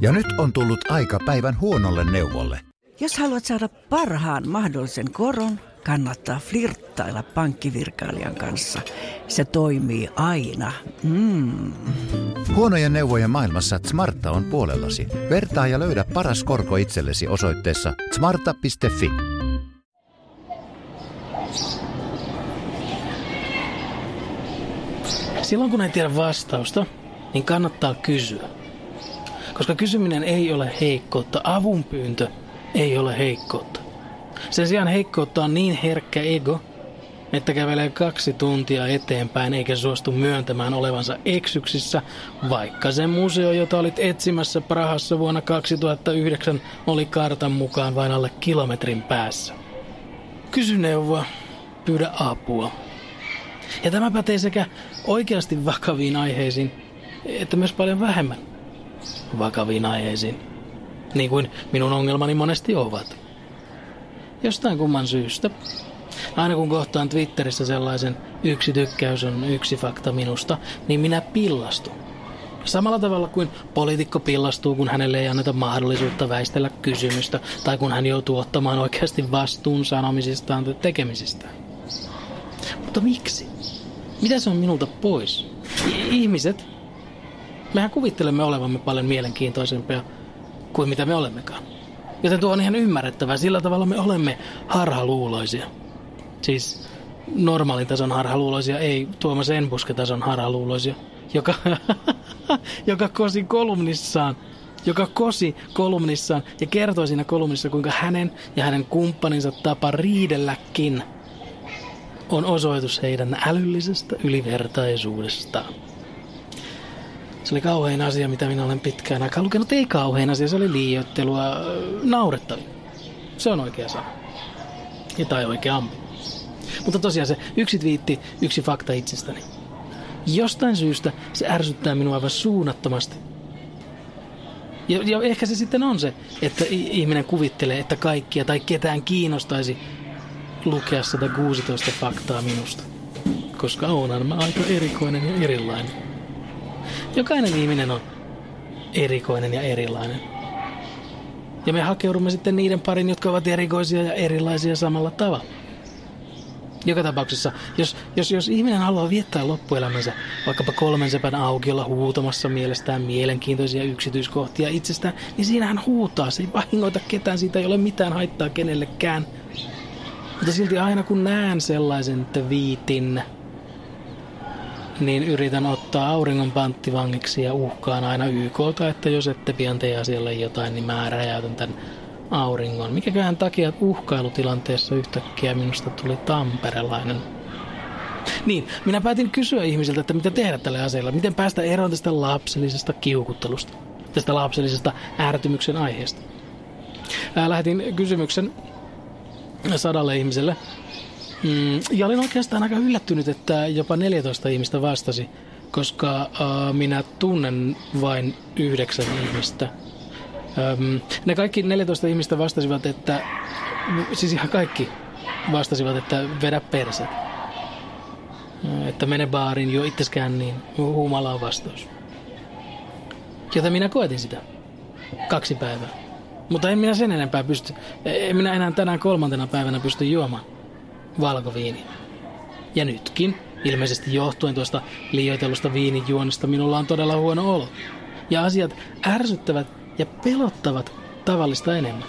Ja nyt on tullut aika päivän huonolle neuvolle. Jos haluat saada parhaan mahdollisen koron, kannattaa flirttailla pankkivirkailijan kanssa. Se toimii aina. Mm. Huonojen neuvojen maailmassa Smarta on puolellasi. Vertaa ja löydä paras korko itsellesi osoitteessa smarta.fi. Silloin kun ei tiedä vastausta, niin kannattaa kysyä. Koska kysyminen ei ole heikkoutta, avunpyyntö ei ole heikkoutta. Sen sijaan heikkoutta on niin herkkä ego, että kävelee kaksi tuntia eteenpäin eikä suostu myöntämään olevansa eksyksissä, vaikka se museo, jota olit etsimässä Prahassa vuonna 2009, oli kartan mukaan vain alle kilometrin päässä. Kysy neuvoa, pyydä apua. Ja tämä pätee sekä oikeasti vakaviin aiheisiin, että myös paljon vähemmän vakaviin aiheisiin. Niin kuin minun ongelmani monesti ovat. Jostain kumman syystä. Aina kun kohtaan Twitterissä sellaisen yksi tykkäys on yksi fakta minusta, niin minä pillastun. Samalla tavalla kuin poliitikko pillastuu, kun hänelle ei anneta mahdollisuutta väistellä kysymystä, tai kun hän joutuu ottamaan oikeasti vastuun sanomisistaan tai tekemisistään. Mutta miksi? Mitä se on minulta pois? Ihmiset, mehän kuvittelemme olevamme paljon mielenkiintoisempia kuin mitä me olemmekaan. Joten tuo on ihan ymmärrettävää. Sillä tavalla me olemme harhaluuloisia. Siis normaalin tason harhaluuloisia, ei Tuomas Enbuske-tason harhaluuloisia, joka, joka kosi kolumnissaan joka kosi kolumnissaan ja kertoi siinä kolumnissa, kuinka hänen ja hänen kumppaninsa tapa riidelläkin on osoitus heidän älyllisestä ylivertaisuudestaan. Se oli kauhein asia, mitä minä olen pitkään aikaa lukenut. Ei kauhein asia, se oli liioittelua, naurettavia. Se on oikea sana. Ja tai oikea ampi. Mutta tosiaan se yksi twiitti, yksi fakta itsestäni. Jostain syystä se ärsyttää minua aivan suunnattomasti. Ja, ja ehkä se sitten on se, että ihminen kuvittelee, että kaikkia tai ketään kiinnostaisi lukea 116 faktaa minusta. Koska onhan mä aika erikoinen ja erilainen. Jokainen ihminen on erikoinen ja erilainen. Ja me hakeudumme sitten niiden parin, jotka ovat erikoisia ja erilaisia samalla tavalla. Joka tapauksessa, jos, jos, jos ihminen haluaa viettää loppuelämänsä vaikkapa kolmen sepän aukiolla huutamassa mielestään mielenkiintoisia yksityiskohtia itsestään, niin siinä hän huutaa. Se ei vahingoita ketään, siitä ei ole mitään haittaa kenellekään. Mutta silti aina kun näen sellaisen viitin, niin yritän ottaa auringon panttivangiksi ja uhkaan aina YKta, että jos ette pian tee asialle jotain, niin mä räjäytän tämän auringon. Mikäköhän takia uhkailutilanteessa yhtäkkiä minusta tuli tamperelainen. Niin, minä päätin kysyä ihmisiltä, että mitä tehdä tälle asialle. Miten päästä eroon tästä lapsellisesta kiukuttelusta, tästä lapsellisesta ärtymyksen aiheesta. Lähetin kysymyksen sadalle ihmiselle. Mm, ja olin oikeastaan aika yllättynyt, että jopa 14 ihmistä vastasi, koska uh, minä tunnen vain yhdeksän ihmistä. Um, ne kaikki 14 ihmistä vastasivat, että, siis ihan kaikki vastasivat, että vedä perse. Että mene baariin, jo itseskään niin, humala on vastaus. Joten minä koetin sitä. Kaksi päivää. Mutta en minä sen enempää pysty. En minä enää tänään kolmantena päivänä pysty juomaan valkoviini. Ja nytkin, ilmeisesti johtuen tuosta liioitellusta viinijuonnista, minulla on todella huono olo. Ja asiat ärsyttävät ja pelottavat tavallista enemmän.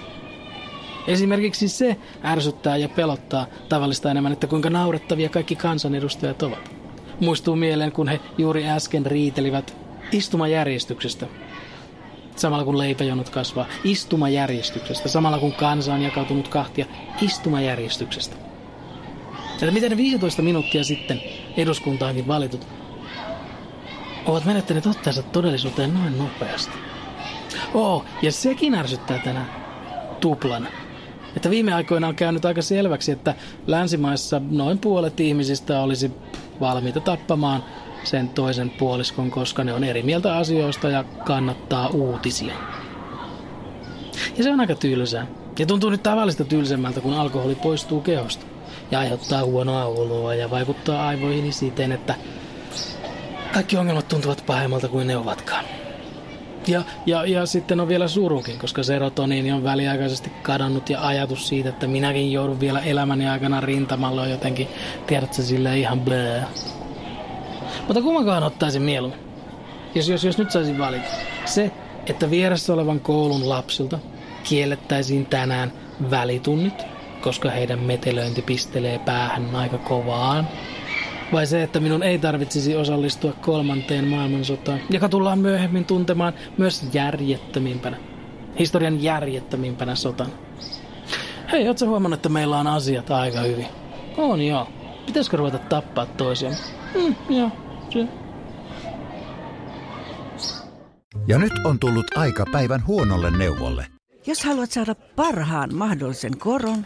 Esimerkiksi se ärsyttää ja pelottaa tavallista enemmän, että kuinka naurettavia kaikki kansanedustajat ovat. Muistuu mieleen, kun he juuri äsken riitelivät istumajärjestyksestä. Samalla kun leipäjonot kasvaa, istumajärjestyksestä. Samalla kun kansa on jakautunut kahtia, istumajärjestyksestä. Että miten 15 minuuttia sitten eduskuntaankin valitut ovat menettäneet otteensa todellisuuteen noin nopeasti. Oh, ja sekin ärsyttää tänään tuplana. Että viime aikoina on käynyt aika selväksi, että länsimaissa noin puolet ihmisistä olisi valmiita tappamaan sen toisen puoliskon, koska ne on eri mieltä asioista ja kannattaa uutisia. Ja se on aika tylsää. Ja tuntuu nyt tavallista tylsemmältä, kun alkoholi poistuu kehosta ja aiheuttaa huonoa oloa ja vaikuttaa aivoihin siten, että kaikki ongelmat tuntuvat pahemmalta kuin ne ovatkaan. Ja, ja, ja sitten on vielä surukin, koska serotoniini on väliaikaisesti kadonnut ja ajatus siitä, että minäkin joudun vielä elämäni aikana rintamalle on jotenkin, tiedätkö, sille ihan blöö. Mutta kummankaan ottaisin mieluummin? Jos, jos, jos nyt saisin valita. Se, että vieressä olevan koulun lapsilta kiellettäisiin tänään välitunnit, koska heidän metelöinti pistelee päähän aika kovaan. Vai se, että minun ei tarvitsisi osallistua kolmanteen maailmansotaan, joka tullaan myöhemmin tuntemaan myös järjettömimpänä. Historian järjettömimpänä sotana. Hei, ootko huomannut, että meillä on asiat aika hyvin? On joo. Pitäisikö ruveta tappaa toisiaan? Mm, joo, se. Ja nyt on tullut aika päivän huonolle neuvolle. Jos haluat saada parhaan mahdollisen koron,